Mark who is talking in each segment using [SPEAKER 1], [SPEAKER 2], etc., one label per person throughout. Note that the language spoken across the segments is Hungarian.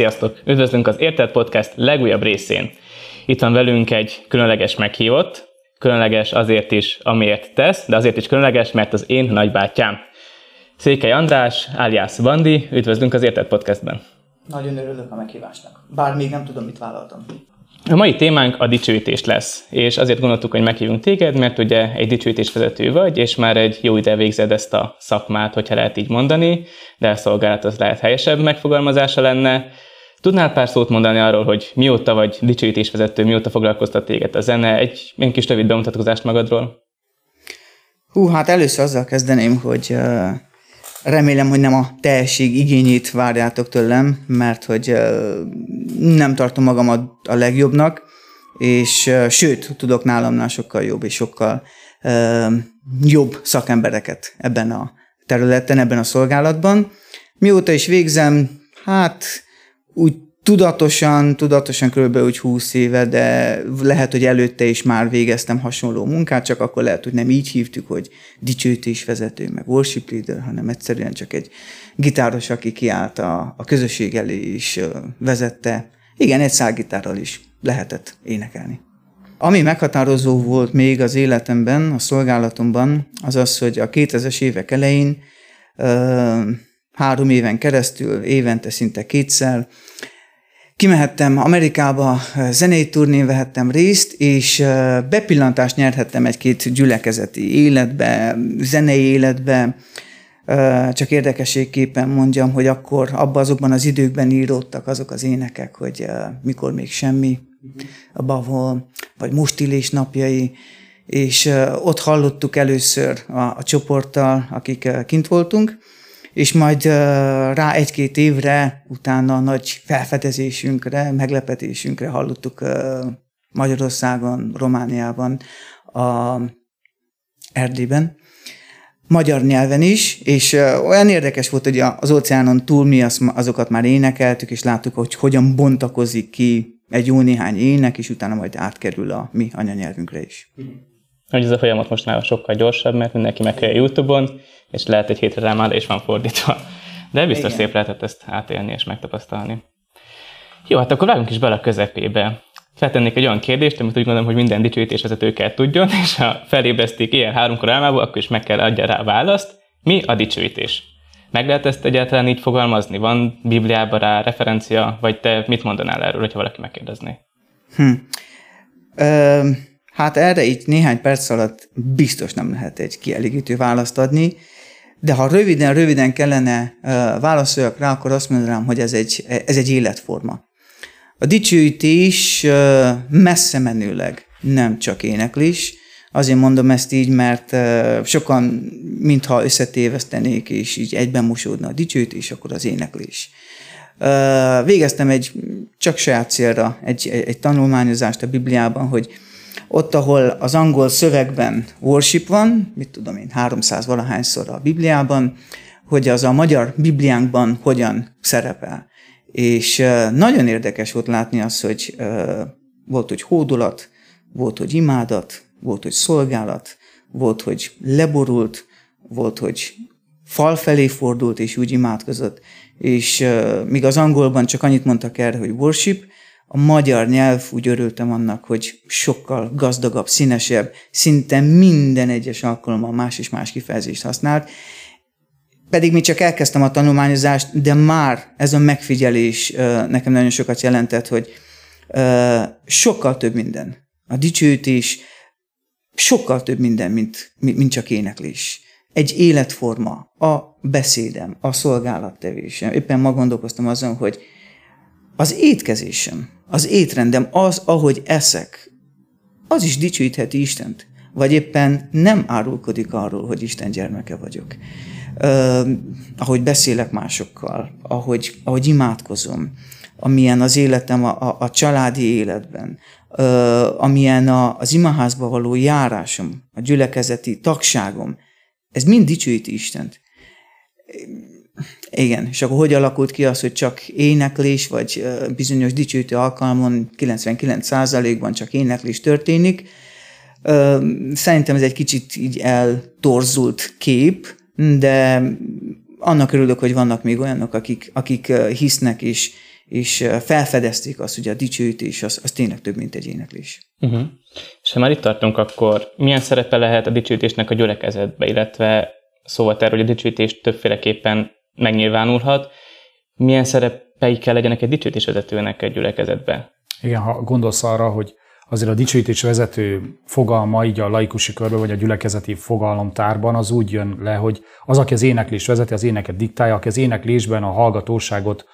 [SPEAKER 1] Sziasztok! Üdvözlünk az Érted Podcast legújabb részén. Itt van velünk egy különleges meghívott, különleges azért is, amiért tesz, de azért is különleges, mert az én nagybátyám. Székely András, alias Bandi, üdvözlünk az Érted Podcastben.
[SPEAKER 2] Nagyon örülök a meghívásnak, bár még nem tudom, mit vállaltam.
[SPEAKER 1] A mai témánk a dicsőítés lesz, és azért gondoltuk, hogy meghívunk téged, mert ugye egy dicsőítésvezető vagy, és már egy jó ide végzed ezt a szakmát, hogyha lehet így mondani, de a szolgálat az lehet helyesebb megfogalmazása lenne. Tudnál pár szót mondani arról, hogy mióta vagy dicsőítésvezető, mióta foglalkoztat téged a zene? Egy ilyen kis rövid bemutatkozást magadról.
[SPEAKER 2] Hú, hát először azzal kezdeném, hogy remélem, hogy nem a tehetség igényét várjátok tőlem, mert hogy nem tartom magam a, legjobbnak, és sőt, tudok nálamnál sokkal jobb és sokkal jobb szakembereket ebben a területen, ebben a szolgálatban. Mióta is végzem, hát úgy tudatosan, tudatosan kb. úgy 20 éve, de lehet, hogy előtte is már végeztem hasonló munkát, csak akkor lehet, hogy nem így hívtuk, hogy dicsőítésvezető, meg worship leader, hanem egyszerűen csak egy gitáros, aki kiállt a, a közösség elé is vezette. Igen, egy szálgitárral is lehetett énekelni. Ami meghatározó volt még az életemben, a szolgálatomban, az az, hogy a 2000-es évek elején három éven keresztül, évente szinte kétszer. Kimehettem Amerikába, zenei turnén vehettem részt, és bepillantást nyerhettem egy-két gyülekezeti életbe, zenei életbe, csak érdekességképpen mondjam, hogy akkor abban azokban az időkben íródtak azok az énekek, hogy mikor még semmi, a Bavol, vagy Mustilés napjai, és ott hallottuk először a, a csoporttal, akik kint voltunk, és majd rá egy-két évre, utána a nagy felfedezésünkre, meglepetésünkre hallottuk Magyarországon, Romániában, a Erdélyben, magyar nyelven is, és olyan érdekes volt, hogy az óceánon túl mi azokat már énekeltük, és láttuk, hogy hogyan bontakozik ki egy jó néhány ének, és utána majd átkerül a mi anyanyelvünkre is.
[SPEAKER 1] Hogy ez a folyamat most már sokkal gyorsabb, mert mindenki megkelje YouTube-on, és lehet egy hétre rá már is van fordítva. De biztos Igen. szép lehetett ezt átélni és megtapasztalni. Jó, hát akkor vágunk is bele a közepébe. Feltennék egy olyan kérdést, amit úgy gondolom, hogy minden dicsőítésvezető kell tudjon, és ha felébreszték ilyen háromkor álmából, akkor is meg kell adja rá választ. Mi a dicsőítés? Meg lehet ezt egyáltalán így fogalmazni? Van Bibliában rá referencia, vagy te mit mondanál erről, hogyha valaki megkérdezné? Hm.
[SPEAKER 2] Ö, hát erre így néhány perc alatt biztos nem lehet egy kielégítő választ adni. De ha röviden-röviden kellene válaszoljak rá, akkor azt mondanám, hogy ez egy, ez egy életforma. A dicsőítés messze menőleg nem csak éneklés, Azért mondom ezt így, mert sokan, mintha összetévesztenék, és így egyben mosódna a dicsőítés, akkor az éneklés. Végeztem egy, csak saját célra egy, egy tanulmányozást a Bibliában, hogy ott, ahol az angol szövegben worship van, mit tudom én, 300 valahányszor a Bibliában, hogy az a magyar Bibliánkban hogyan szerepel. És nagyon érdekes volt látni azt, hogy volt, hogy hódolat, volt, hogy imádat, volt, hogy szolgálat, volt, hogy leborult, volt, hogy fal felé fordult, és úgy imádkozott. És míg az angolban csak annyit mondtak erre, hogy worship, a magyar nyelv úgy örültem annak, hogy sokkal gazdagabb, színesebb, szinte minden egyes alkalommal más és más kifejezést használt, pedig még csak elkezdtem a tanulmányozást, de már ez a megfigyelés nekem nagyon sokat jelentett, hogy sokkal több minden. A dicsőítés sokkal több minden, mint, mint csak éneklés. Egy életforma, a beszédem, a szolgálattevésem. Éppen ma gondolkoztam azon, hogy az étkezésem, az étrendem, az, ahogy eszek, az is dicsőítheti Istent. Vagy éppen nem árulkodik arról, hogy Isten gyermeke vagyok. Uh, ahogy beszélek másokkal, ahogy, ahogy imádkozom, amilyen az életem a, a, a családi életben, uh, amilyen a, az imaházba való járásom, a gyülekezeti tagságom, ez mind dicsőíti Istent. Igen, és akkor hogy alakult ki az, hogy csak éneklés, vagy bizonyos dicsőítő alkalmon 99%-ban csak éneklés történik. Szerintem ez egy kicsit így eltorzult kép, de annak örülök, hogy vannak még olyanok, akik, akik hisznek és, és felfedezték azt, hogy a dicsőítés az, az tényleg több, mint egy éneklés.
[SPEAKER 1] Uh-huh. És ha már itt tartunk, akkor milyen szerepe lehet a dicsőítésnek a gyülekezetbe, illetve szóval erről, hogy a dicsőítés többféleképpen megnyilvánulhat, milyen szerepei kell legyenek egy dicsőítésvezetőnek egy gyülekezetbe?
[SPEAKER 3] Igen, ha gondolsz arra, hogy azért a dicsőítés vezető fogalma így a laikusi körben, vagy a gyülekezeti fogalomtárban az úgy jön le, hogy az, aki az éneklés vezeti, az éneket diktálja, aki az éneklésben a hallgatóságot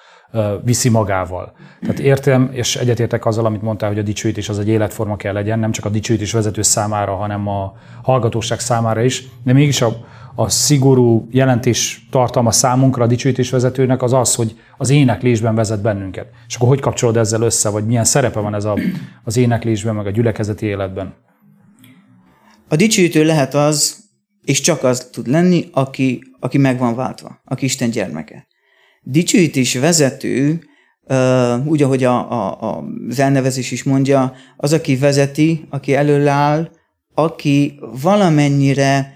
[SPEAKER 3] viszi magával. Tehát értem, és egyetértek azzal, amit mondtál, hogy a dicsőítés az egy életforma kell legyen, nem csak a dicsőítés vezető számára, hanem a hallgatóság számára is, de mégis a, a szigorú jelentés tartalma számunkra a dicsőítés vezetőnek az az, hogy az éneklésben vezet bennünket. És akkor hogy kapcsolod ezzel össze, vagy milyen szerepe van ez a, az éneklésben, meg a gyülekezeti életben?
[SPEAKER 2] A dicsőítő lehet az, és csak az tud lenni, aki, aki meg van váltva, aki Isten gyermeke. Dicsőítés vezető, úgy, ahogy a, a, az elnevezés is mondja, az, aki vezeti, aki előáll, aki valamennyire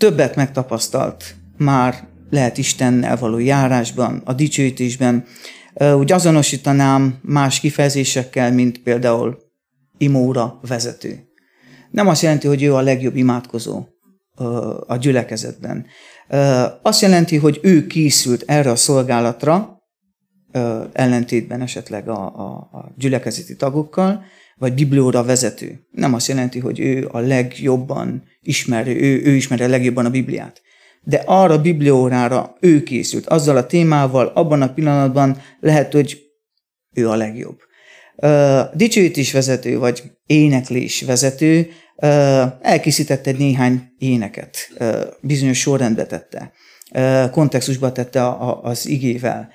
[SPEAKER 2] többet megtapasztalt már lehet Istennel való járásban, a dicsőítésben. Úgy azonosítanám más kifejezésekkel, mint például imóra vezető. Nem azt jelenti, hogy ő a legjobb imádkozó a gyülekezetben. Azt jelenti, hogy ő készült erre a szolgálatra, ellentétben esetleg a, a, a gyülekezeti tagokkal, vagy biblióra vezető. Nem azt jelenti, hogy ő a legjobban ismeri, ő, ő ismeri a legjobban a Bibliát. De arra bibliórára ő készült, azzal a témával, abban a pillanatban lehet, hogy ő a legjobb. Dicsőítés vezető, vagy éneklés vezető elkészítette néhány éneket, bizonyos sorrendbe tette, kontextusba tette az igével.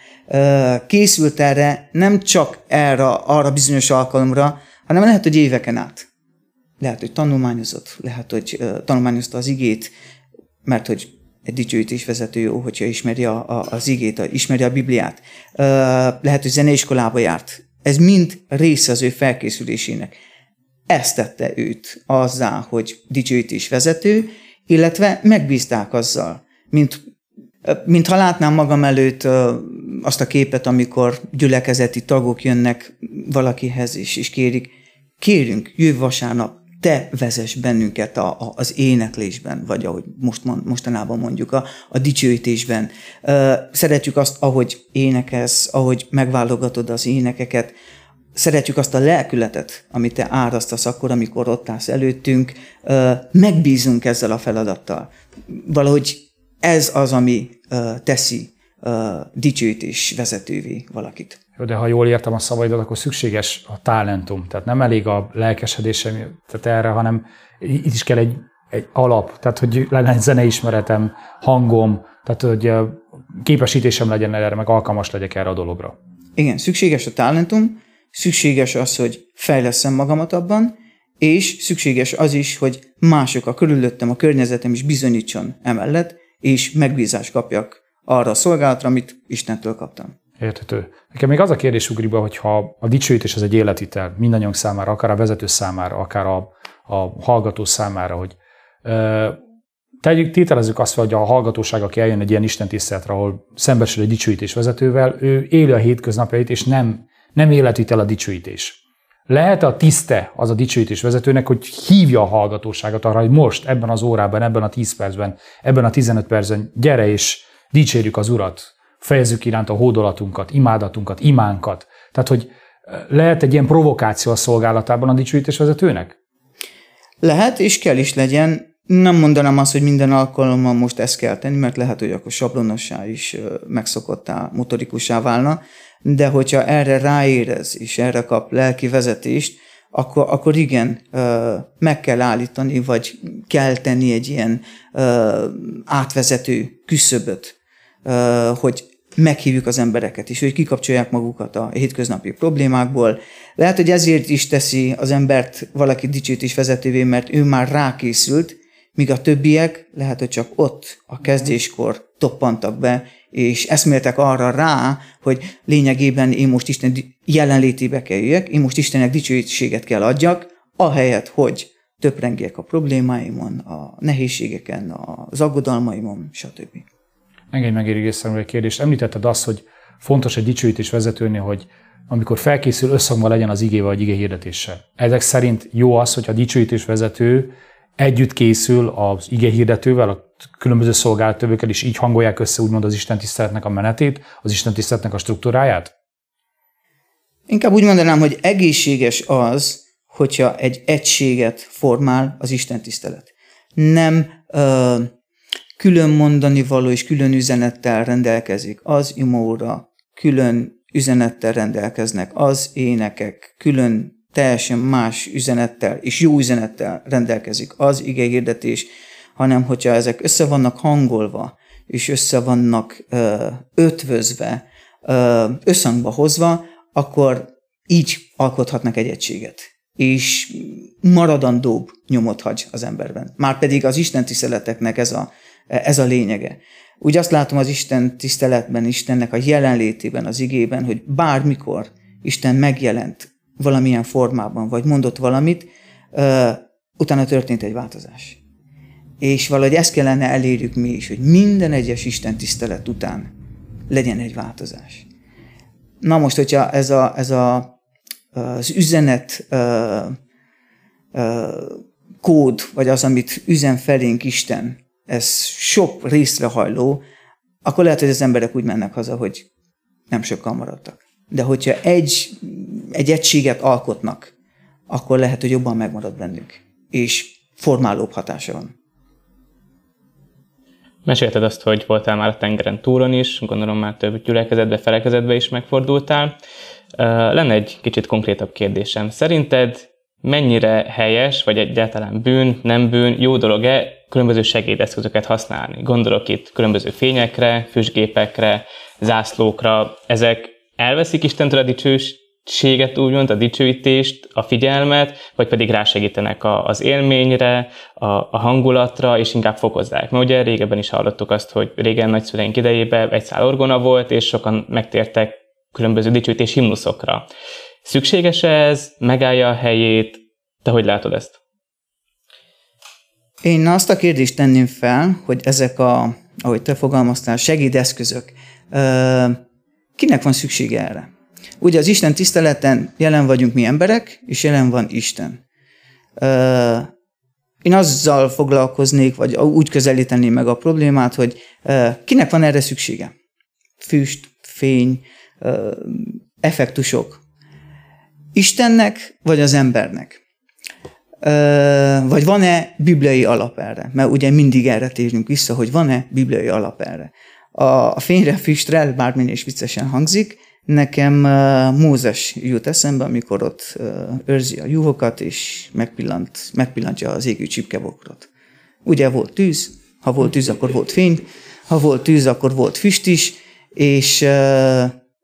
[SPEAKER 2] Készült erre nem csak erre, arra bizonyos alkalomra, hanem lehet, hogy éveken át. Lehet, hogy tanulmányozott, lehet, hogy uh, tanulmányozta az igét, mert hogy egy dicsőítés vezető jó, hogyha ismeri a, a, az igét, a, ismeri a Bibliát. Uh, lehet, hogy zeneiskolába járt. Ez mind része az ő felkészülésének. Ezt tette őt azzá, hogy dicsőítés vezető, illetve megbízták azzal, mint, mint ha látnám magam előtt azt a képet, amikor gyülekezeti tagok jönnek valakihez, és, és kérik, kérünk, jövő vasárnap, te vezess bennünket a, a, az éneklésben, vagy ahogy most, mostanában mondjuk, a, a dicsőítésben. Szeretjük azt, ahogy énekelsz, ahogy megválogatod az énekeket, szeretjük azt a lelkületet, amit te árasztasz akkor, amikor ott állsz előttünk, megbízunk ezzel a feladattal. Valahogy ez az, ami teszi dicsőítés vezetővé valakit.
[SPEAKER 3] Jó, de ha jól értem a szavaidat, akkor szükséges a talentum. Tehát nem elég a lelkesedésem tehát erre, hanem itt is kell egy, egy alap, tehát hogy legyen zeneismeretem, hangom, tehát hogy képesítésem legyen erre, meg alkalmas legyek erre a dologra.
[SPEAKER 2] Igen, szükséges a talentum, szükséges az, hogy fejleszem magamat abban, és szükséges az is, hogy mások a körülöttem, a környezetem is bizonyítson emellett, és megbízást kapjak arra a szolgálatra, amit Istentől kaptam.
[SPEAKER 3] Érthető. Nekem még az a kérdés ugrik be, hogyha a dicsőítés az egy életvitel mindannyiunk számára, akár a vezető számára, akár a, a hallgató számára, hogy tegyük, tételezzük azt, hogy a hallgatóság, aki eljön egy ilyen istentiszteletre, ahol szembesül egy dicsőítés vezetővel, ő éli a hétköznapjait, és nem, nem életvitel a dicsőítés. Lehet a tiszte az a dicsőítés vezetőnek, hogy hívja a hallgatóságot arra, hogy most, ebben az órában, ebben a 10 percben, ebben a 15 percben gyere és dicsérjük az Urat, fejezzük iránt a hódolatunkat, imádatunkat, imánkat. Tehát, hogy lehet egy ilyen provokáció a szolgálatában a dicsőítés vezetőnek?
[SPEAKER 2] Lehet, és kell is legyen. Nem mondanám azt, hogy minden alkalommal most ezt kell tenni, mert lehet, hogy akkor sablonossá is megszokottá, motorikussá válna, de hogyha erre ráérez, és erre kap lelki vezetést, akkor, akkor igen, meg kell állítani, vagy kell tenni egy ilyen átvezető küszöböt, hogy meghívjuk az embereket is, hogy kikapcsolják magukat a hétköznapi problémákból. Lehet, hogy ezért is teszi az embert valaki dicsőt vezetővé, mert ő már rákészült, míg a többiek lehet, hogy csak ott a kezdéskor toppantak be, és eszméltek arra rá, hogy lényegében én most Isten jelenlétébe kell jöjjek, én most Istennek dicsőséget kell adjak, ahelyett, hogy töprengjek a problémáimon, a nehézségeken, az aggodalmaimon, stb.
[SPEAKER 3] Engedj meg egy egy kérdést. Említetted azt, hogy fontos egy dicsőítés vezetőnél, hogy amikor felkészül, összhangban legyen az igével vagy igé hirdetéssel. Ezek szerint jó az, hogy a dicsőítés vezető együtt készül az ige hirdetővel, a különböző szolgáltatókkal, és így hangolják össze úgymond az Isten tiszteletnek a menetét, az Isten tiszteletnek a struktúráját?
[SPEAKER 2] Inkább úgy mondanám, hogy egészséges az, hogyha egy egységet formál az Isten tisztelet. Nem ö, külön mondani való és külön üzenettel rendelkezik. Az imóra külön üzenettel rendelkeznek, az énekek külön teljesen más üzenettel és jó üzenettel rendelkezik az igehirdetés, hanem hogyha ezek össze vannak hangolva, és össze vannak ötvözve, összhangba hozva, akkor így alkothatnak egy egységet. És maradandóbb nyomot hagy az emberben. Márpedig az Isten tiszteleteknek ez a, ez a lényege. Úgy azt látom az Isten tiszteletben, Istennek a jelenlétében, az igében, hogy bármikor Isten megjelent valamilyen formában, vagy mondott valamit, utána történt egy változás. És valahogy ezt kellene elérjük mi is, hogy minden egyes Isten tisztelet után legyen egy változás. Na most, hogyha ez, a, ez a, az üzenet kód, vagy az, amit üzen felénk Isten, ez sok részrehajló, akkor lehet, hogy az emberek úgy mennek haza, hogy nem sokan maradtak. De hogyha egy, egy egységet alkotnak, akkor lehet, hogy jobban megmarad bennük, és formálóbb hatása van.
[SPEAKER 1] Mesélted azt, hogy voltál már a tengeren túron is, gondolom már több gyülekezetbe, felekezetbe is megfordultál. Lenne egy kicsit konkrétabb kérdésem. Szerinted mennyire helyes, vagy egyáltalán bűn, nem bűn, jó dolog-e különböző segédeszközöket használni? Gondolok itt különböző fényekre, füstgépekre, zászlókra. Ezek elveszik Istentől a dicsőséget, úgymond, a dicsőítést, a figyelmet, vagy pedig rásegítenek a, az élményre, a, a hangulatra, és inkább fokozzák. Mert ugye régebben is hallottuk azt, hogy régen nagyszüleink idejében egy szál orgona volt, és sokan megtértek különböző dicsőítés himnuszokra. Szükséges ez? Megállja a helyét? Te hogy látod ezt?
[SPEAKER 2] Én azt a kérdést tenném fel, hogy ezek a, ahogy te fogalmaztál, segédeszközök, kinek van szüksége erre? Ugye az Isten tiszteleten jelen vagyunk mi emberek, és jelen van Isten. Én azzal foglalkoznék, vagy úgy közelíteném meg a problémát, hogy kinek van erre szüksége? Füst, fény, effektusok. Istennek, vagy az embernek? Vagy van-e bibliai alap erre? Mert ugye mindig erre térünk vissza, hogy van-e bibliai alap erre. A fényre, füstre, bármilyen is viccesen hangzik, nekem Mózes jut eszembe, amikor ott őrzi a juhokat, és megpillant, megpillantja az égő csipkebokrot. Ugye volt tűz, ha volt tűz, akkor volt fény, ha volt tűz, akkor volt füst is, és uh,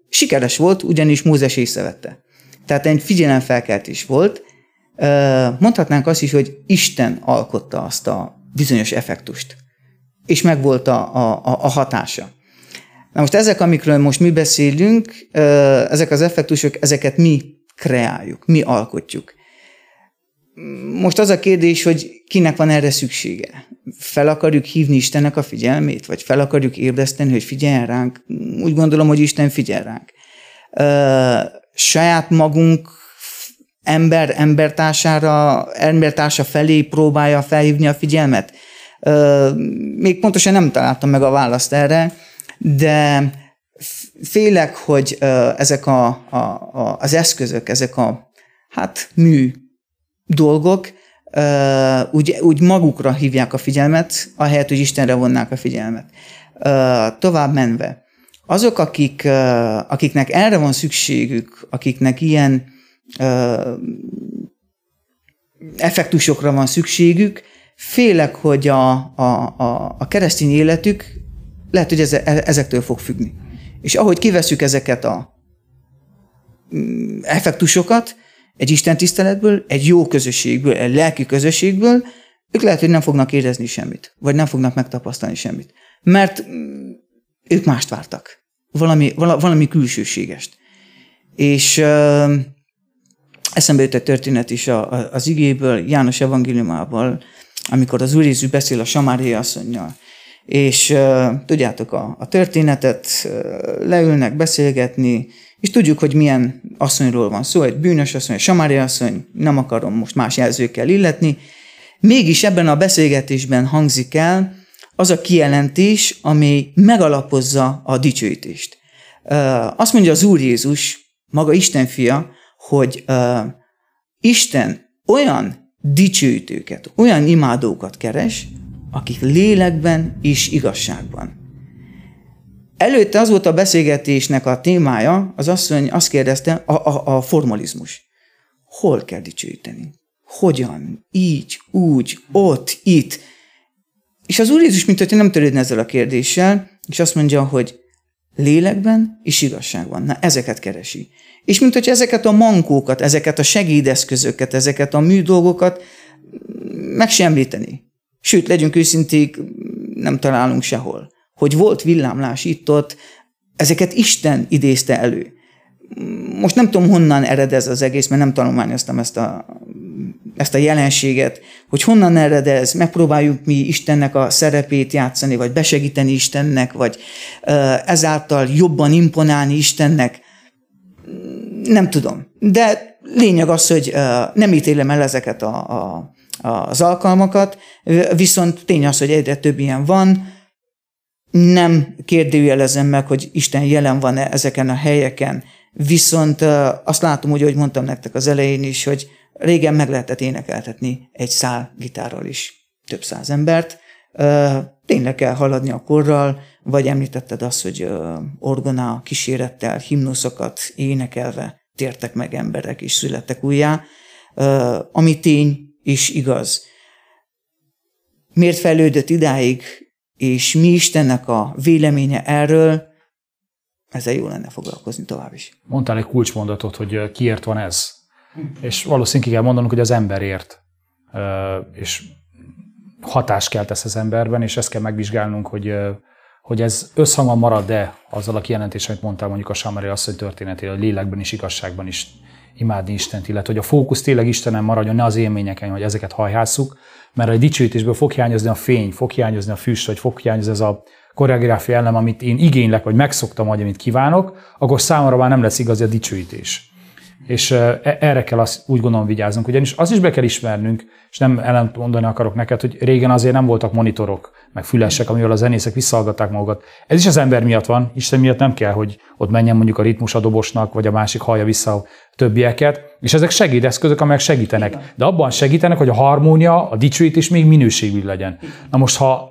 [SPEAKER 2] sikeres volt, ugyanis Mózes észrevette. Tehát egy figyelemfelkeltés volt. Mondhatnánk azt is, hogy Isten alkotta azt a bizonyos effektust, és megvolt a, a, a hatása. Na most ezek, amikről most mi beszélünk, ezek az effektusok, ezeket mi kreáljuk, mi alkotjuk. Most az a kérdés, hogy kinek van erre szüksége. Fel akarjuk hívni Istennek a figyelmét, vagy fel akarjuk ébreszteni, hogy figyeljen ránk. Úgy gondolom, hogy Isten figyel ránk saját magunk ember embertársára, embertársa felé próbálja felhívni a figyelmet? Még pontosan nem találtam meg a választ erre, de félek, hogy ezek a, a, a, az eszközök, ezek a hát mű dolgok úgy, úgy magukra hívják a figyelmet, ahelyett, hogy Istenre vonnák a figyelmet. Tovább menve, azok, akik, akiknek erre van szükségük, akiknek ilyen effektusokra van szükségük, félek, hogy a, a, a, a keresztény életük lehet, hogy eze, ezektől fog függni. És ahogy kiveszük ezeket a mm, effektusokat egy Isten tiszteletből, egy jó közösségből, egy lelki közösségből, ők lehet, hogy nem fognak érezni semmit, vagy nem fognak megtapasztalni semmit. Mert mm, ők mást vártak valami, valami külsőségest. És uh, eszembe jött egy történet is az igéből, János evangéliumával, amikor az Úr Jézus beszél a Samária asszonynal, és uh, tudjátok a, a történetet, uh, leülnek beszélgetni, és tudjuk, hogy milyen asszonyról van szó, egy bűnös asszony, egy samária asszony, nem akarom most más jelzőkkel illetni, mégis ebben a beszélgetésben hangzik el az a kijelentés, ami megalapozza a dicsőítést. Uh, azt mondja az Úr Jézus, maga Isten fia, hogy uh, Isten olyan dicsőítőket, olyan imádókat keres, akik lélekben és igazságban. Előtte az volt a beszélgetésnek a témája, az asszony azt kérdezte, a, a, a formalizmus. Hol kell dicsőíteni? Hogyan? Így, úgy, ott, itt. És az Úr Jézus, mint hogy nem törődne ezzel a kérdéssel, és azt mondja, hogy lélekben és igazságban. Na, ezeket keresi. És mint hogy ezeket a mankókat, ezeket a segédeszközöket, ezeket a műdolgokat meg sem említeni. Sőt, legyünk őszinték, nem találunk sehol. Hogy volt villámlás itt-ott, ezeket Isten idézte elő. Most nem tudom, honnan ered ez az egész, mert nem tanulmányoztam ezt a, ezt a jelenséget, hogy honnan ered ez, megpróbáljuk mi Istennek a szerepét játszani, vagy besegíteni Istennek, vagy ezáltal jobban imponálni Istennek. Nem tudom. De lényeg az, hogy nem ítélem el ezeket a, a, az alkalmakat, viszont tény az, hogy egyre több ilyen van, nem kérdőjelezem meg, hogy Isten jelen van-e ezeken a helyeken, viszont azt látom, úgy, ahogy mondtam nektek az elején is, hogy régen meg lehetett énekeltetni egy szál gitárral is több száz embert. Tényleg kell haladni a korral, vagy említetted azt, hogy orgona kísérettel, himnuszokat énekelve tértek meg emberek és születtek újjá, ami tény és igaz. Miért fejlődött idáig, és mi Istennek a véleménye erről, ezzel jó lenne foglalkozni tovább is.
[SPEAKER 3] Mondtál egy kulcsmondatot, hogy kiért van ez. És valószínűleg kell mondanunk, hogy az emberért. És hatás kell tesz az emberben, és ezt kell megvizsgálnunk, hogy, hogy ez összhangban marad-e azzal a kijelentéssel, amit mondtál mondjuk a Samari asszony történetéről, a lélekben is, igazságban is imádni Istent, illetve hogy a fókusz tényleg Istenem maradjon, ne az élményeken, hogy ezeket hajhásszuk, mert a dicsőítésből fog hiányozni a fény, fog hiányozni a füst, vagy fog hiányozni ez a koreográfia elem, amit én igénylek, vagy megszoktam, vagy amit kívánok, akkor számomra már nem lesz igazi a dicsőítés. És e, erre kell azt úgy gondolom vigyáznunk, ugyanis azt is be kell ismernünk, és nem ellent mondani akarok neked, hogy régen azért nem voltak monitorok, meg fülesek, amivel a zenészek visszahallgatták magukat. Ez is az ember miatt van, Isten miatt nem kell, hogy ott menjen mondjuk a ritmus a dobosnak, vagy a másik hallja vissza a többieket, és ezek segédeszközök, amelyek segítenek. De abban segítenek, hogy a harmónia, a dicsőítés még minőségű legyen. Na most, ha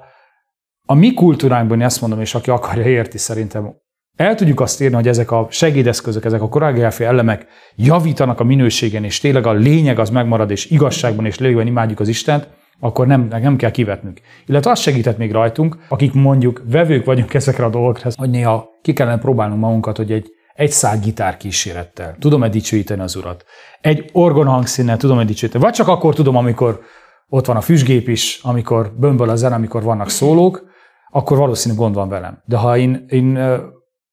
[SPEAKER 3] a mi kultúránkban, ezt mondom, és aki akarja érti, szerintem el tudjuk azt érni, hogy ezek a segédeszközök, ezek a koreográfia elemek javítanak a minőségen, és tényleg a lényeg az megmarad, és igazságban és lélekben imádjuk az Istent, akkor nem, nem kell kivetnünk. Illetve az segített még rajtunk, akik mondjuk vevők vagyunk ezekre a dolgokra, hogy néha ki kellene próbálnunk magunkat, hogy egy egy szál gitár kísérettel tudom-e dicsőíteni az urat. Egy orgon hangszínnel tudom-e dicsőíteni. Vagy csak akkor tudom, amikor ott van a füstgép is, amikor bömböl a zene, amikor vannak szólók, akkor valószínűleg gond van velem. De ha én, én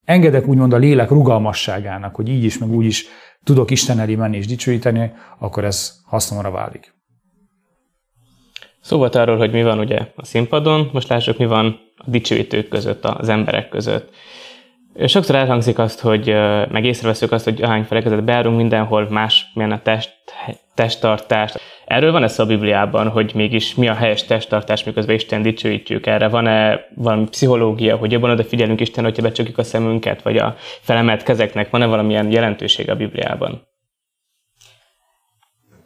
[SPEAKER 3] engedek úgymond a lélek rugalmasságának, hogy így is, meg úgy is tudok Isten elé menni és dicsőíteni, akkor ez hasznomra válik.
[SPEAKER 1] Szóval arról, hogy mi van ugye a színpadon, most lássuk, mi van a dicsőítők között, az emberek között. Sokszor elhangzik azt, hogy meg észreveszünk azt, hogy ahány felekezet beárunk mindenhol, más milyen a test, testtartás. Erről van ez a Bibliában, hogy mégis mi a helyes testtartás, miközben Isten dicsőítjük erre? Van-e valami pszichológia, hogy jobban odafigyelünk Isten, hogyha becsukjuk a szemünket, vagy a felemelt kezeknek? Van-e valamilyen jelentőség a Bibliában?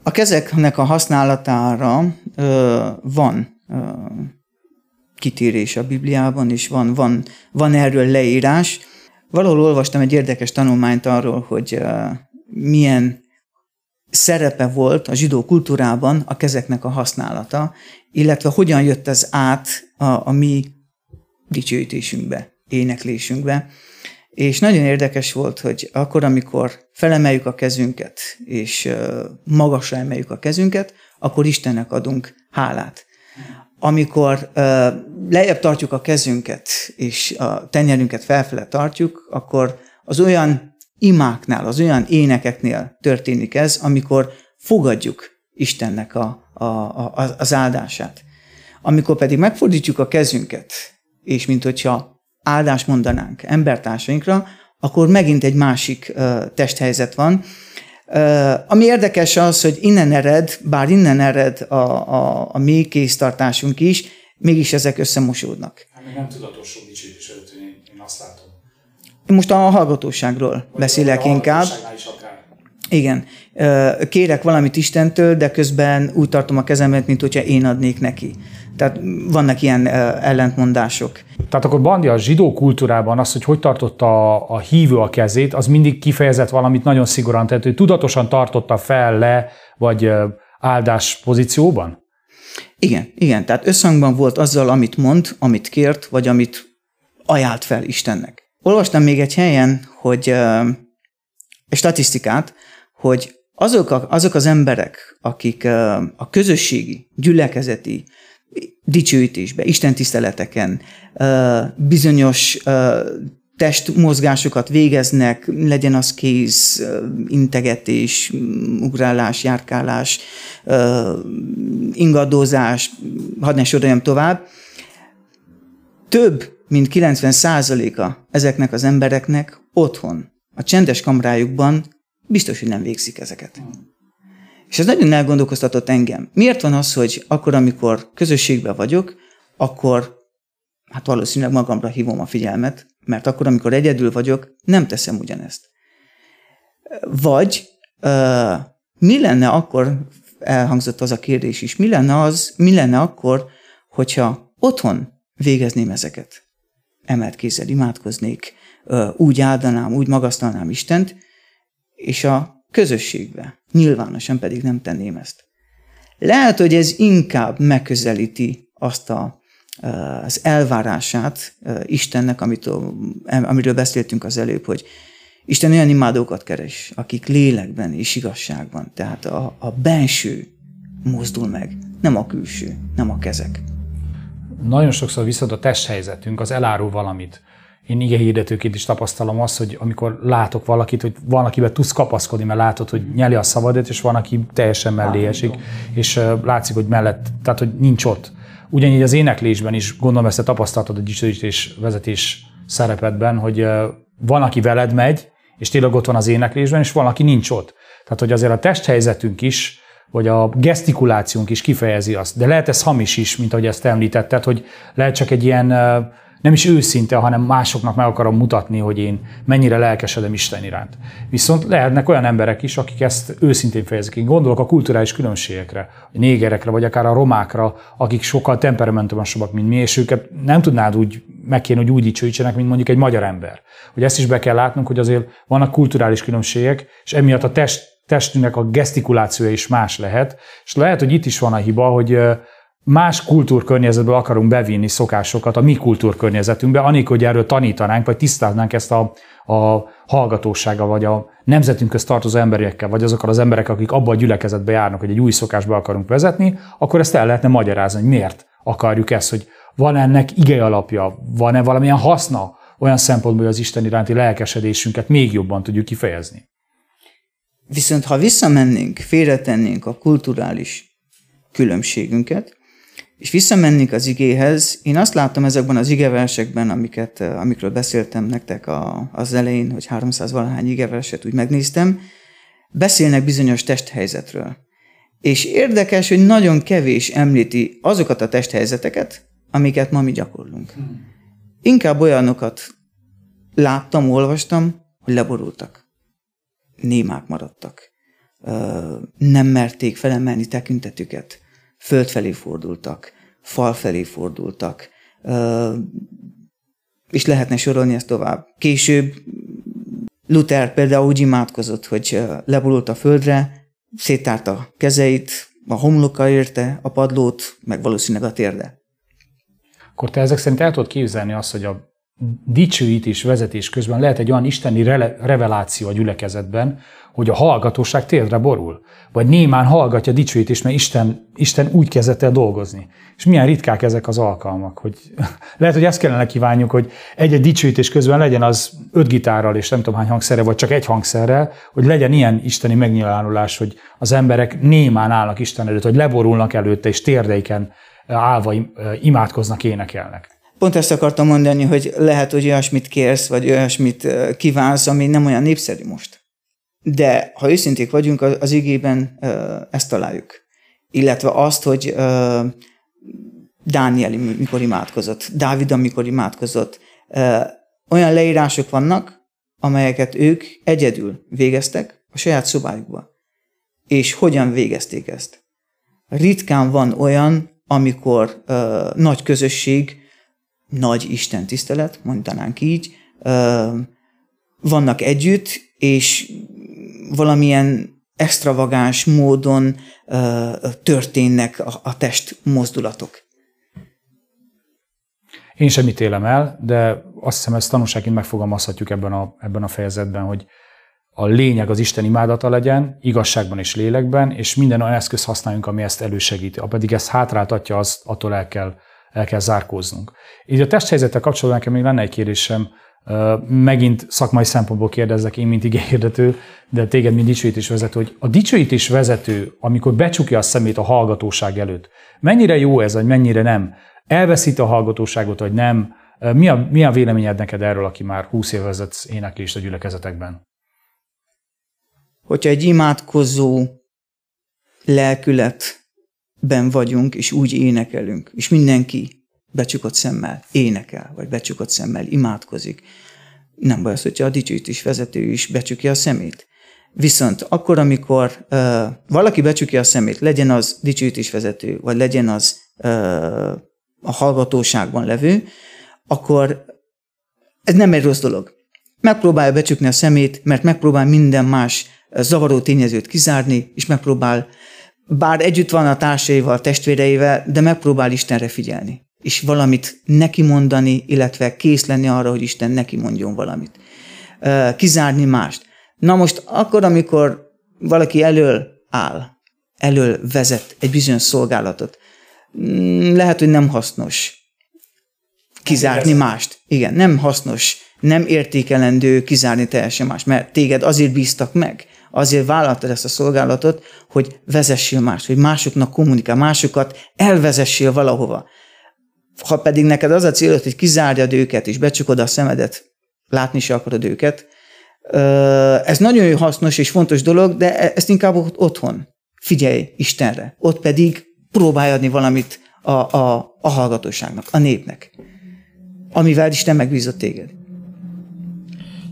[SPEAKER 2] A kezeknek a használatára ö, van ö, kitérés a Bibliában, és van, van, van erről leírás. Valahol olvastam egy érdekes tanulmányt arról, hogy uh, milyen szerepe volt a zsidó kultúrában a kezeknek a használata, illetve hogyan jött ez át a, a mi dicsőítésünkbe, éneklésünkbe. És nagyon érdekes volt, hogy akkor, amikor felemeljük a kezünket, és magasra emeljük a kezünket, akkor Istennek adunk hálát amikor lejjebb tartjuk a kezünket, és a tenyerünket felfele tartjuk, akkor az olyan imáknál, az olyan énekeknél történik ez, amikor fogadjuk Istennek a, a, a, az áldását. Amikor pedig megfordítjuk a kezünket, és mint hogyha áldást mondanánk embertársainkra, akkor megint egy másik uh, testhelyzet van. Uh, ami érdekes az, hogy innen ered, bár innen ered a, a, a mi kéztartásunk is, mégis ezek összemosódnak.
[SPEAKER 3] Hát még nem tudatos dicsőítés előtt, én, én azt látom.
[SPEAKER 2] Most a hallgatóságról Vagy beszélek a inkább. Is akár. Igen. Kérek valamit Istentől, de közben úgy tartom a kezemet, mint hogyha én adnék neki. Tehát vannak ilyen ellentmondások.
[SPEAKER 3] Tehát akkor Bandi a zsidó kultúrában az, hogy hogy tartotta a, a hívő a kezét, az mindig kifejezett valamit nagyon szigorúan, tehát hogy tudatosan tartotta fel le, vagy áldás pozícióban?
[SPEAKER 2] Igen, igen. Tehát összhangban volt azzal, amit mond, amit kért, vagy amit ajánlt fel Istennek. Olvastam még egy helyen, hogy egy statisztikát, hogy azok, a, azok az emberek, akik a közösségi, gyülekezeti dicsőítésbe, Isten tiszteleteken bizonyos testmozgásokat végeznek, legyen az kéz, integetés, ugrálás, járkálás, ingadozás, hadd ne soroljam tovább. Több, mint 90%-a ezeknek az embereknek otthon, a csendes kamrájukban biztos, hogy nem végzik ezeket. És ez nagyon elgondolkoztatott engem. Miért van az, hogy akkor, amikor közösségben vagyok, akkor hát valószínűleg magamra hívom a figyelmet, mert akkor, amikor egyedül vagyok, nem teszem ugyanezt. Vagy uh, mi lenne akkor, elhangzott az a kérdés is, mi lenne az, mi lenne akkor, hogyha otthon végezném ezeket? Emelt kézzel imádkoznék, úgy áldanám, úgy magasztalnám Istent, és a közösségbe, nyilvánosan pedig nem tenném ezt. Lehet, hogy ez inkább megközelíti azt a az elvárását Istennek, amitől, amiről beszéltünk az előbb, hogy Isten olyan imádókat keres, akik lélekben és igazságban, tehát a, a benső mozdul meg, nem a külső, nem a kezek.
[SPEAKER 3] Nagyon sokszor viszont a testhelyzetünk az elárul valamit. Én ige hirdetőként is tapasztalom azt, hogy amikor látok valakit, hogy valakiben tudsz kapaszkodni, mert látod, hogy nyeli a szabadet, és van, aki teljesen mellé esik, és látszik, hogy mellett, tehát hogy nincs ott Ugyanígy az éneklésben is gondolom ezt a tapasztalatod a dicsőítés vezetés szerepedben, hogy van, aki veled megy, és tényleg ott van az éneklésben, és van, aki nincs ott. Tehát, hogy azért a testhelyzetünk is, vagy a gesztikulációnk is kifejezi azt. De lehet ez hamis is, mint ahogy ezt említetted, hogy lehet csak egy ilyen nem is őszinte, hanem másoknak meg akarom mutatni, hogy én mennyire lelkesedem Isten iránt. Viszont lehetnek olyan emberek is, akik ezt őszintén fejezik. Én gondolok a kulturális különbségekre, a négerekre, vagy akár a romákra, akik sokkal temperamentumosabbak, mint mi, és őket nem tudnád úgy meg kéne, hogy úgy dicsőítsenek, mint mondjuk egy magyar ember. Hogy ezt is be kell látnunk, hogy azért vannak kulturális különbségek, és emiatt a test, testünknek a gesztikulációja is más lehet. És lehet, hogy itt is van a hiba, hogy más kultúrkörnyezetből akarunk bevinni szokásokat a mi kultúrkörnyezetünkbe, anélkül, hogy erről tanítanánk, vagy tisztáznánk ezt a, a hallgatósággal, vagy a nemzetünkhöz tartozó emberekkel, vagy azokkal az emberek, akik abba a gyülekezetbe járnak, hogy egy új szokásba akarunk vezetni, akkor ezt el lehetne magyarázni, hogy miért akarjuk ezt, hogy van ennek ige alapja, van-e valamilyen haszna olyan szempontból, hogy az Isten iránti lelkesedésünket még jobban tudjuk kifejezni.
[SPEAKER 2] Viszont ha visszamennénk, félretennénk a kulturális különbségünket, és visszamennék az igéhez, én azt láttam ezekben az igeversekben, amiket, amikről beszéltem nektek a, az elején, hogy 300 valahány igeverset úgy megnéztem, beszélnek bizonyos testhelyzetről. És érdekes, hogy nagyon kevés említi azokat a testhelyzeteket, amiket ma mi gyakorlunk. Inkább olyanokat láttam, olvastam, hogy leborultak. Némák maradtak. Nem merték felemelni tekintetüket föld felé fordultak, fal felé fordultak, és lehetne sorolni ezt tovább. Később Luther például úgy imádkozott, hogy leborult a földre, széttárta a kezeit, a homloka érte a padlót, meg valószínűleg a térde.
[SPEAKER 3] Akkor te ezek szerint el tudod képzelni azt, hogy a dicsőítés vezetés közben lehet egy olyan isteni reveláció a gyülekezetben, hogy a hallgatóság térdre borul. Vagy némán hallgatja dicsőítést, mert Isten, Isten úgy kezdett el dolgozni. És milyen ritkák ezek az alkalmak. Hogy lehet, hogy ezt kellene kívánjuk, hogy egy-egy dicsőítés közben legyen az öt gitárral és nem tudom hány hangszerrel, vagy csak egy hangszerrel, hogy legyen ilyen isteni megnyilvánulás, hogy az emberek némán állnak Isten előtt, hogy leborulnak előtte, és térdeiken állva imádkoznak, énekelnek.
[SPEAKER 2] Pont ezt akartam mondani, hogy lehet, hogy olyasmit kérsz, vagy olyasmit kívánsz, ami nem olyan népszerű most. De ha őszinték vagyunk, az igében ezt találjuk. Illetve azt, hogy Dániel mikor imádkozott, Dávid amikor imádkozott. Olyan leírások vannak, amelyeket ők egyedül végeztek a saját szobájukba. És hogyan végezték ezt? Ritkán van olyan, amikor uh, nagy közösség, nagy Isten tisztelet, mondanánk így, vannak együtt, és valamilyen extravagáns módon történnek a, test mozdulatok.
[SPEAKER 3] Én sem ítélem el, de azt hiszem ezt tanúságként megfogalmazhatjuk ebben a, ebben a fejezetben, hogy a lényeg az Isten imádata legyen, igazságban és lélekben, és minden olyan eszköz használjunk, ami ezt elősegíti. Ha pedig ezt hátráltatja, azt attól el kell, el kell zárkóznunk. Így a testhelyzettel kapcsolatban nekem még lenne egy kérdésem, megint szakmai szempontból kérdezzek én, mint igényhirdető, de téged, mint dicsőítés vezető, hogy a dicsőítés vezető, amikor becsukja a szemét a hallgatóság előtt, mennyire jó ez, vagy mennyire nem? Elveszít a hallgatóságot, vagy nem? Mi a, mi a véleményed neked erről, aki már 20 év vezetsz éneklést a gyülekezetekben?
[SPEAKER 2] Hogyha egy imádkozó lelkületben vagyunk, és úgy énekelünk, és mindenki becsukott szemmel énekel, vagy becsukott szemmel imádkozik, nem baj az, hogyha a dicsőítés vezető is becsukja a szemét. Viszont akkor, amikor uh, valaki becsukja a szemét, legyen az dicsőítés vezető, vagy legyen az uh, a hallgatóságban levő, akkor ez nem egy rossz dolog. Megpróbálja becsukni a szemét, mert megpróbál minden más zavaró tényezőt kizárni, és megpróbál, bár együtt van a társaival, testvéreivel, de megpróbál Istenre figyelni, és valamit neki mondani, illetve kész lenni arra, hogy Isten neki mondjon valamit. Kizárni mást. Na most akkor, amikor valaki elől áll, elől vezet egy bizonyos szolgálatot, mm, lehet, hogy nem hasznos kizárni mást. Igen, nem hasznos, nem értékelendő kizárni teljesen más, mert téged azért bíztak meg, azért vállaltad ezt a szolgálatot, hogy vezessél mást, hogy másoknak kommunikál, másokat elvezessél valahova. Ha pedig neked az a célod, hogy kizárjad őket, és becsukod a szemedet, látni se akarod őket, ez nagyon hasznos és fontos dolog, de e-, ezt inkább otthon. Figyelj Istenre. Ott pedig próbálj adni valamit a, a, a hallgatóságnak, a népnek, amivel Isten megbízott téged.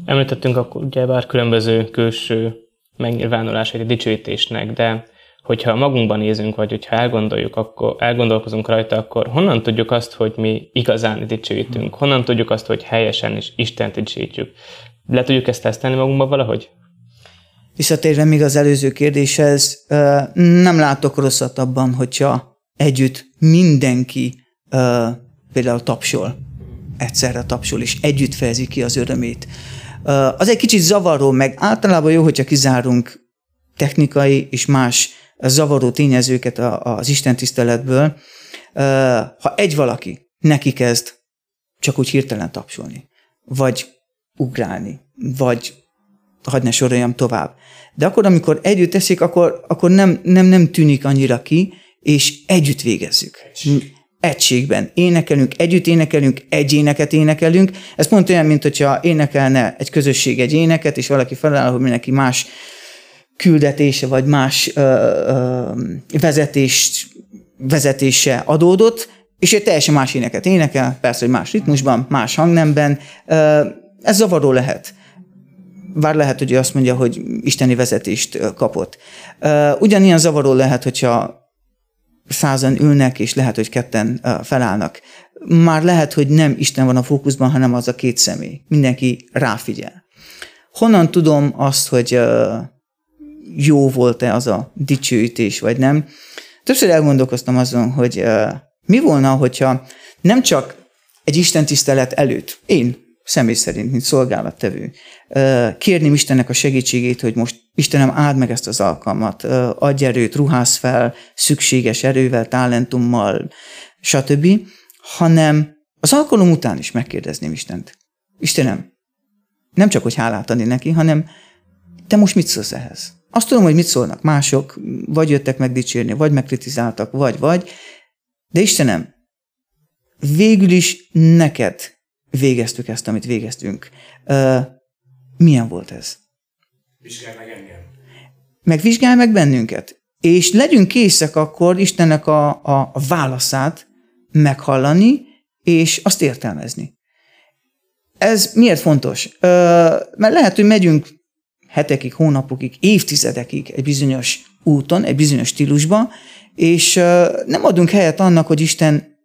[SPEAKER 1] Említettünk akkor ugyebár különböző külső megnyilvánulásait a dicsőítésnek, de hogyha magunkban nézünk, vagy hogyha elgondoljuk, akkor elgondolkozunk rajta, akkor honnan tudjuk azt, hogy mi igazán dicsőítünk? Honnan tudjuk azt, hogy helyesen is Istent dicsőítjük? Le tudjuk ezt tesztelni magunkban valahogy?
[SPEAKER 2] Visszatérve még az előző kérdéshez, nem látok rosszat abban, hogyha együtt mindenki például tapsol, egyszerre tapsol, és együtt fejezi ki az örömét az egy kicsit zavaró, meg általában jó, hogyha kizárunk technikai és más zavaró tényezőket az Isten tiszteletből. Ha egy valaki neki kezd csak úgy hirtelen tapsolni, vagy ugrálni, vagy hagyd ne soroljam tovább. De akkor, amikor együtt teszik, akkor, akkor nem, nem, nem tűnik annyira ki, és együtt végezzük egységben énekelünk, együtt énekelünk, egy éneket énekelünk. Ez pont olyan, mint hogyha énekelne egy közösség egy éneket, és valaki feláll, hogy neki más küldetése, vagy más ö, ö, vezetést, vezetése adódott, és egy teljesen más éneket énekel, persze, hogy más ritmusban, más hangnemben. Ö, ez zavaró lehet. Bár lehet, hogy azt mondja, hogy isteni vezetést kapott. Ugyanilyen zavaró lehet, hogyha százan ülnek, és lehet, hogy ketten felállnak. Már lehet, hogy nem Isten van a fókuszban, hanem az a két személy. Mindenki ráfigyel. Honnan tudom azt, hogy jó volt-e az a dicsőítés, vagy nem? Többször elgondolkoztam azon, hogy mi volna, hogyha nem csak egy Isten tisztelet előtt, én személy szerint, mint szolgálattevő. Kérném Istennek a segítségét, hogy most Istenem áld meg ezt az alkalmat, adj erőt, ruház fel szükséges erővel, talentummal, stb., hanem az alkalom után is megkérdezném Istent. Istenem, nem csak, hogy hálát adni neki, hanem te most mit szólsz ehhez? Azt tudom, hogy mit szólnak mások, vagy jöttek megdicsérni, vagy megkritizáltak, vagy, vagy, de Istenem, végül is neked végeztük ezt, amit végeztünk. Milyen volt ez?
[SPEAKER 3] Vizsgálj meg engem.
[SPEAKER 2] Megvizsgálj meg bennünket. És legyünk készek akkor Istennek a, a, a válaszát meghallani, és azt értelmezni. Ez miért fontos? Mert lehet, hogy megyünk hetekig, hónapokig, évtizedekig egy bizonyos úton, egy bizonyos stílusba, és nem adunk helyet annak, hogy Isten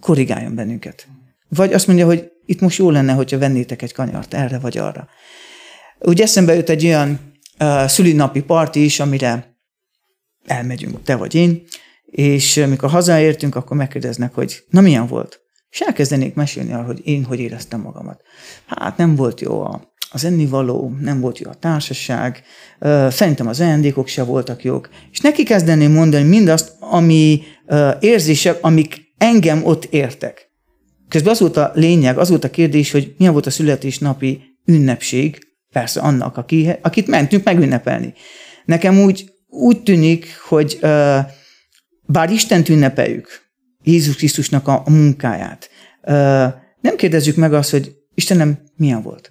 [SPEAKER 2] korrigáljon bennünket. Vagy azt mondja, hogy itt most jó lenne, hogyha vennétek egy kanyart erre vagy arra. Úgy eszembe jött egy olyan uh, szülinapi parti is, amire elmegyünk, te vagy én, és amikor hazaértünk, akkor megkérdeznek, hogy na milyen volt? És elkezdenék mesélni arról, hogy én hogy éreztem magamat. Hát nem volt jó a, az ennivaló, nem volt jó a társaság, uh, szerintem az ajándékok se voltak jók, és neki kezdeném mondani mindazt, ami érzések, amik engem ott értek. Közben az volt a lényeg, az volt a kérdés, hogy milyen volt a születésnapi ünnepség, persze annak, aki, akit mentünk megünnepelni. Nekem úgy, úgy tűnik, hogy uh, bár Istent ünnepeljük, Jézus Krisztusnak a, a munkáját, nem kérdezzük meg azt, hogy Istenem milyen volt.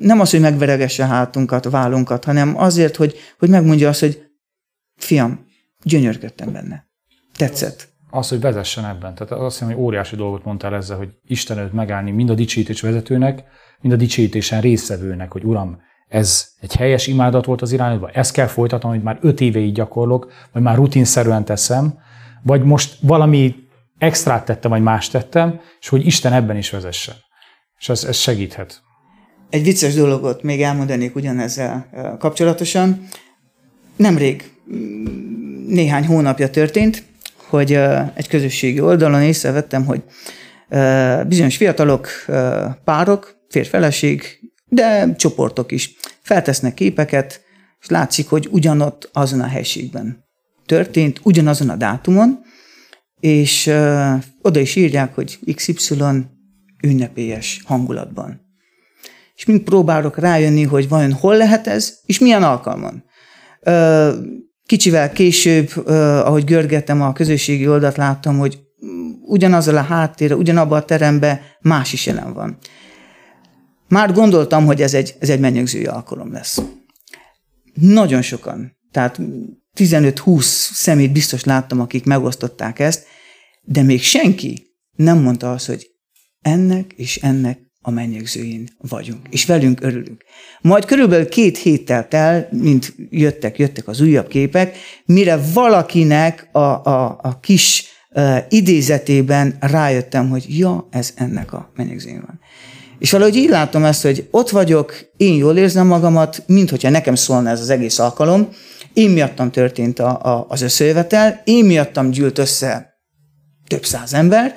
[SPEAKER 2] Nem az, hogy megveregesse hátunkat, vállunkat, hanem azért, hogy, hogy megmondja azt, hogy fiam, gyönyörködtem benne. Tetszett
[SPEAKER 3] az, hogy vezessen ebben. Tehát azt hiszem, hogy óriási dolgot mondtál ezzel, hogy Isten előtt megállni mind a dicsőítés vezetőnek, mind a dicsőítésen részvevőnek, hogy Uram, ez egy helyes imádat volt az irányodban, ezt kell folytatnom, hogy már öt éve így gyakorlok, vagy már rutinszerűen teszem, vagy most valami extrát tettem, vagy más tettem, és hogy Isten ebben is vezessen. És ez, ez segíthet.
[SPEAKER 2] Egy vicces dologot még elmondanék ugyanezzel kapcsolatosan. Nemrég, néhány hónapja történt, hogy egy közösségi oldalon észrevettem, hogy bizonyos fiatalok, párok, férfeleség, de csoportok is feltesznek képeket, és látszik, hogy ugyanott azon a helységben történt, ugyanazon a dátumon, és oda is írják, hogy XY ünnepélyes hangulatban. És mind próbálok rájönni, hogy vajon hol lehet ez, és milyen alkalman. Kicsivel később, ahogy görgettem a közösségi oldalt, láttam, hogy ugyanazzal a háttérre, ugyanabban a teremben más is jelen van. Már gondoltam, hogy ez egy, ez egy mennyegzői alkalom lesz. Nagyon sokan, tehát 15-20 szemét biztos láttam, akik megosztották ezt, de még senki nem mondta azt, hogy ennek és ennek a mennyegzőin vagyunk, és velünk örülünk. Majd körülbelül két héttel el, mint jöttek, jöttek az újabb képek, mire valakinek a, a, a kis idézetében rájöttem, hogy ja, ez ennek a mennyegzőin van. És valahogy így látom ezt, hogy ott vagyok, én jól érzem magamat, mint hogyha nekem szólna ez az egész alkalom, én miattam történt a, a, az összejövetel, én miattam gyűlt össze több száz ember,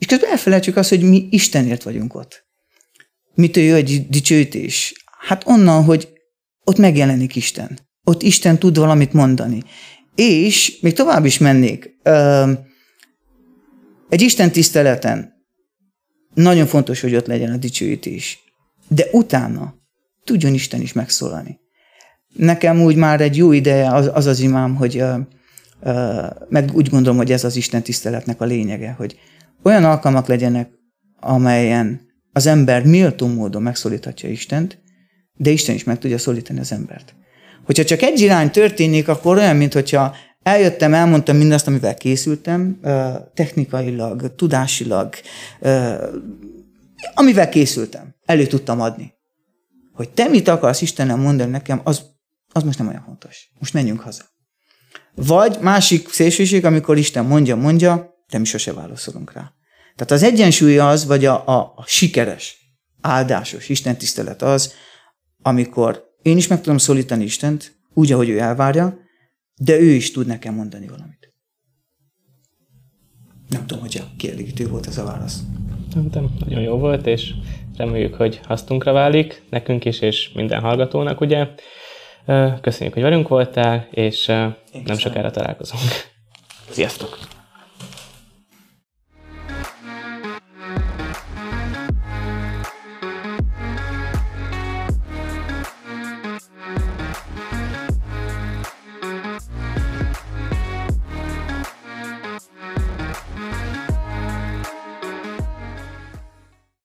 [SPEAKER 2] és közben elfelejtjük azt, hogy mi Istenért vagyunk ott. Mitől jó egy dicsőítés? Hát onnan, hogy ott megjelenik Isten. Ott Isten tud valamit mondani. És még tovább is mennék. Egy Isten tiszteleten nagyon fontos, hogy ott legyen a dicsőítés. De utána tudjon Isten is megszólalni. Nekem úgy már egy jó ideje az az, az imám, hogy meg úgy gondolom, hogy ez az Isten tiszteletnek a lényege, hogy olyan alkalmak legyenek, amelyen az ember méltó módon megszólíthatja Istent, de Isten is meg tudja szólítani az embert. Hogyha csak egy irány történik, akkor olyan, mint hogyha eljöttem, elmondtam mindazt, amivel készültem, technikailag, tudásilag, amivel készültem, elő tudtam adni. Hogy te mit akarsz Istenem mondani nekem, az, az most nem olyan fontos. Most menjünk haza. Vagy másik szélsőség, amikor Isten mondja, mondja, de mi sose válaszolunk rá. Tehát az egyensúly az, vagy a, a, a sikeres, áldásos Isten tisztelet az, amikor én is meg tudom szólítani Istent, úgy, ahogy ő elvárja, de ő is tud nekem mondani valamit. Nem tudom, hogy a kielégítő volt ez a válasz.
[SPEAKER 1] Szerintem nagyon jó volt, és reméljük, hogy hasztunkra válik, nekünk is, és minden hallgatónak, ugye. Köszönjük, hogy velünk voltál, és nem sokára találkozunk. Sziasztok!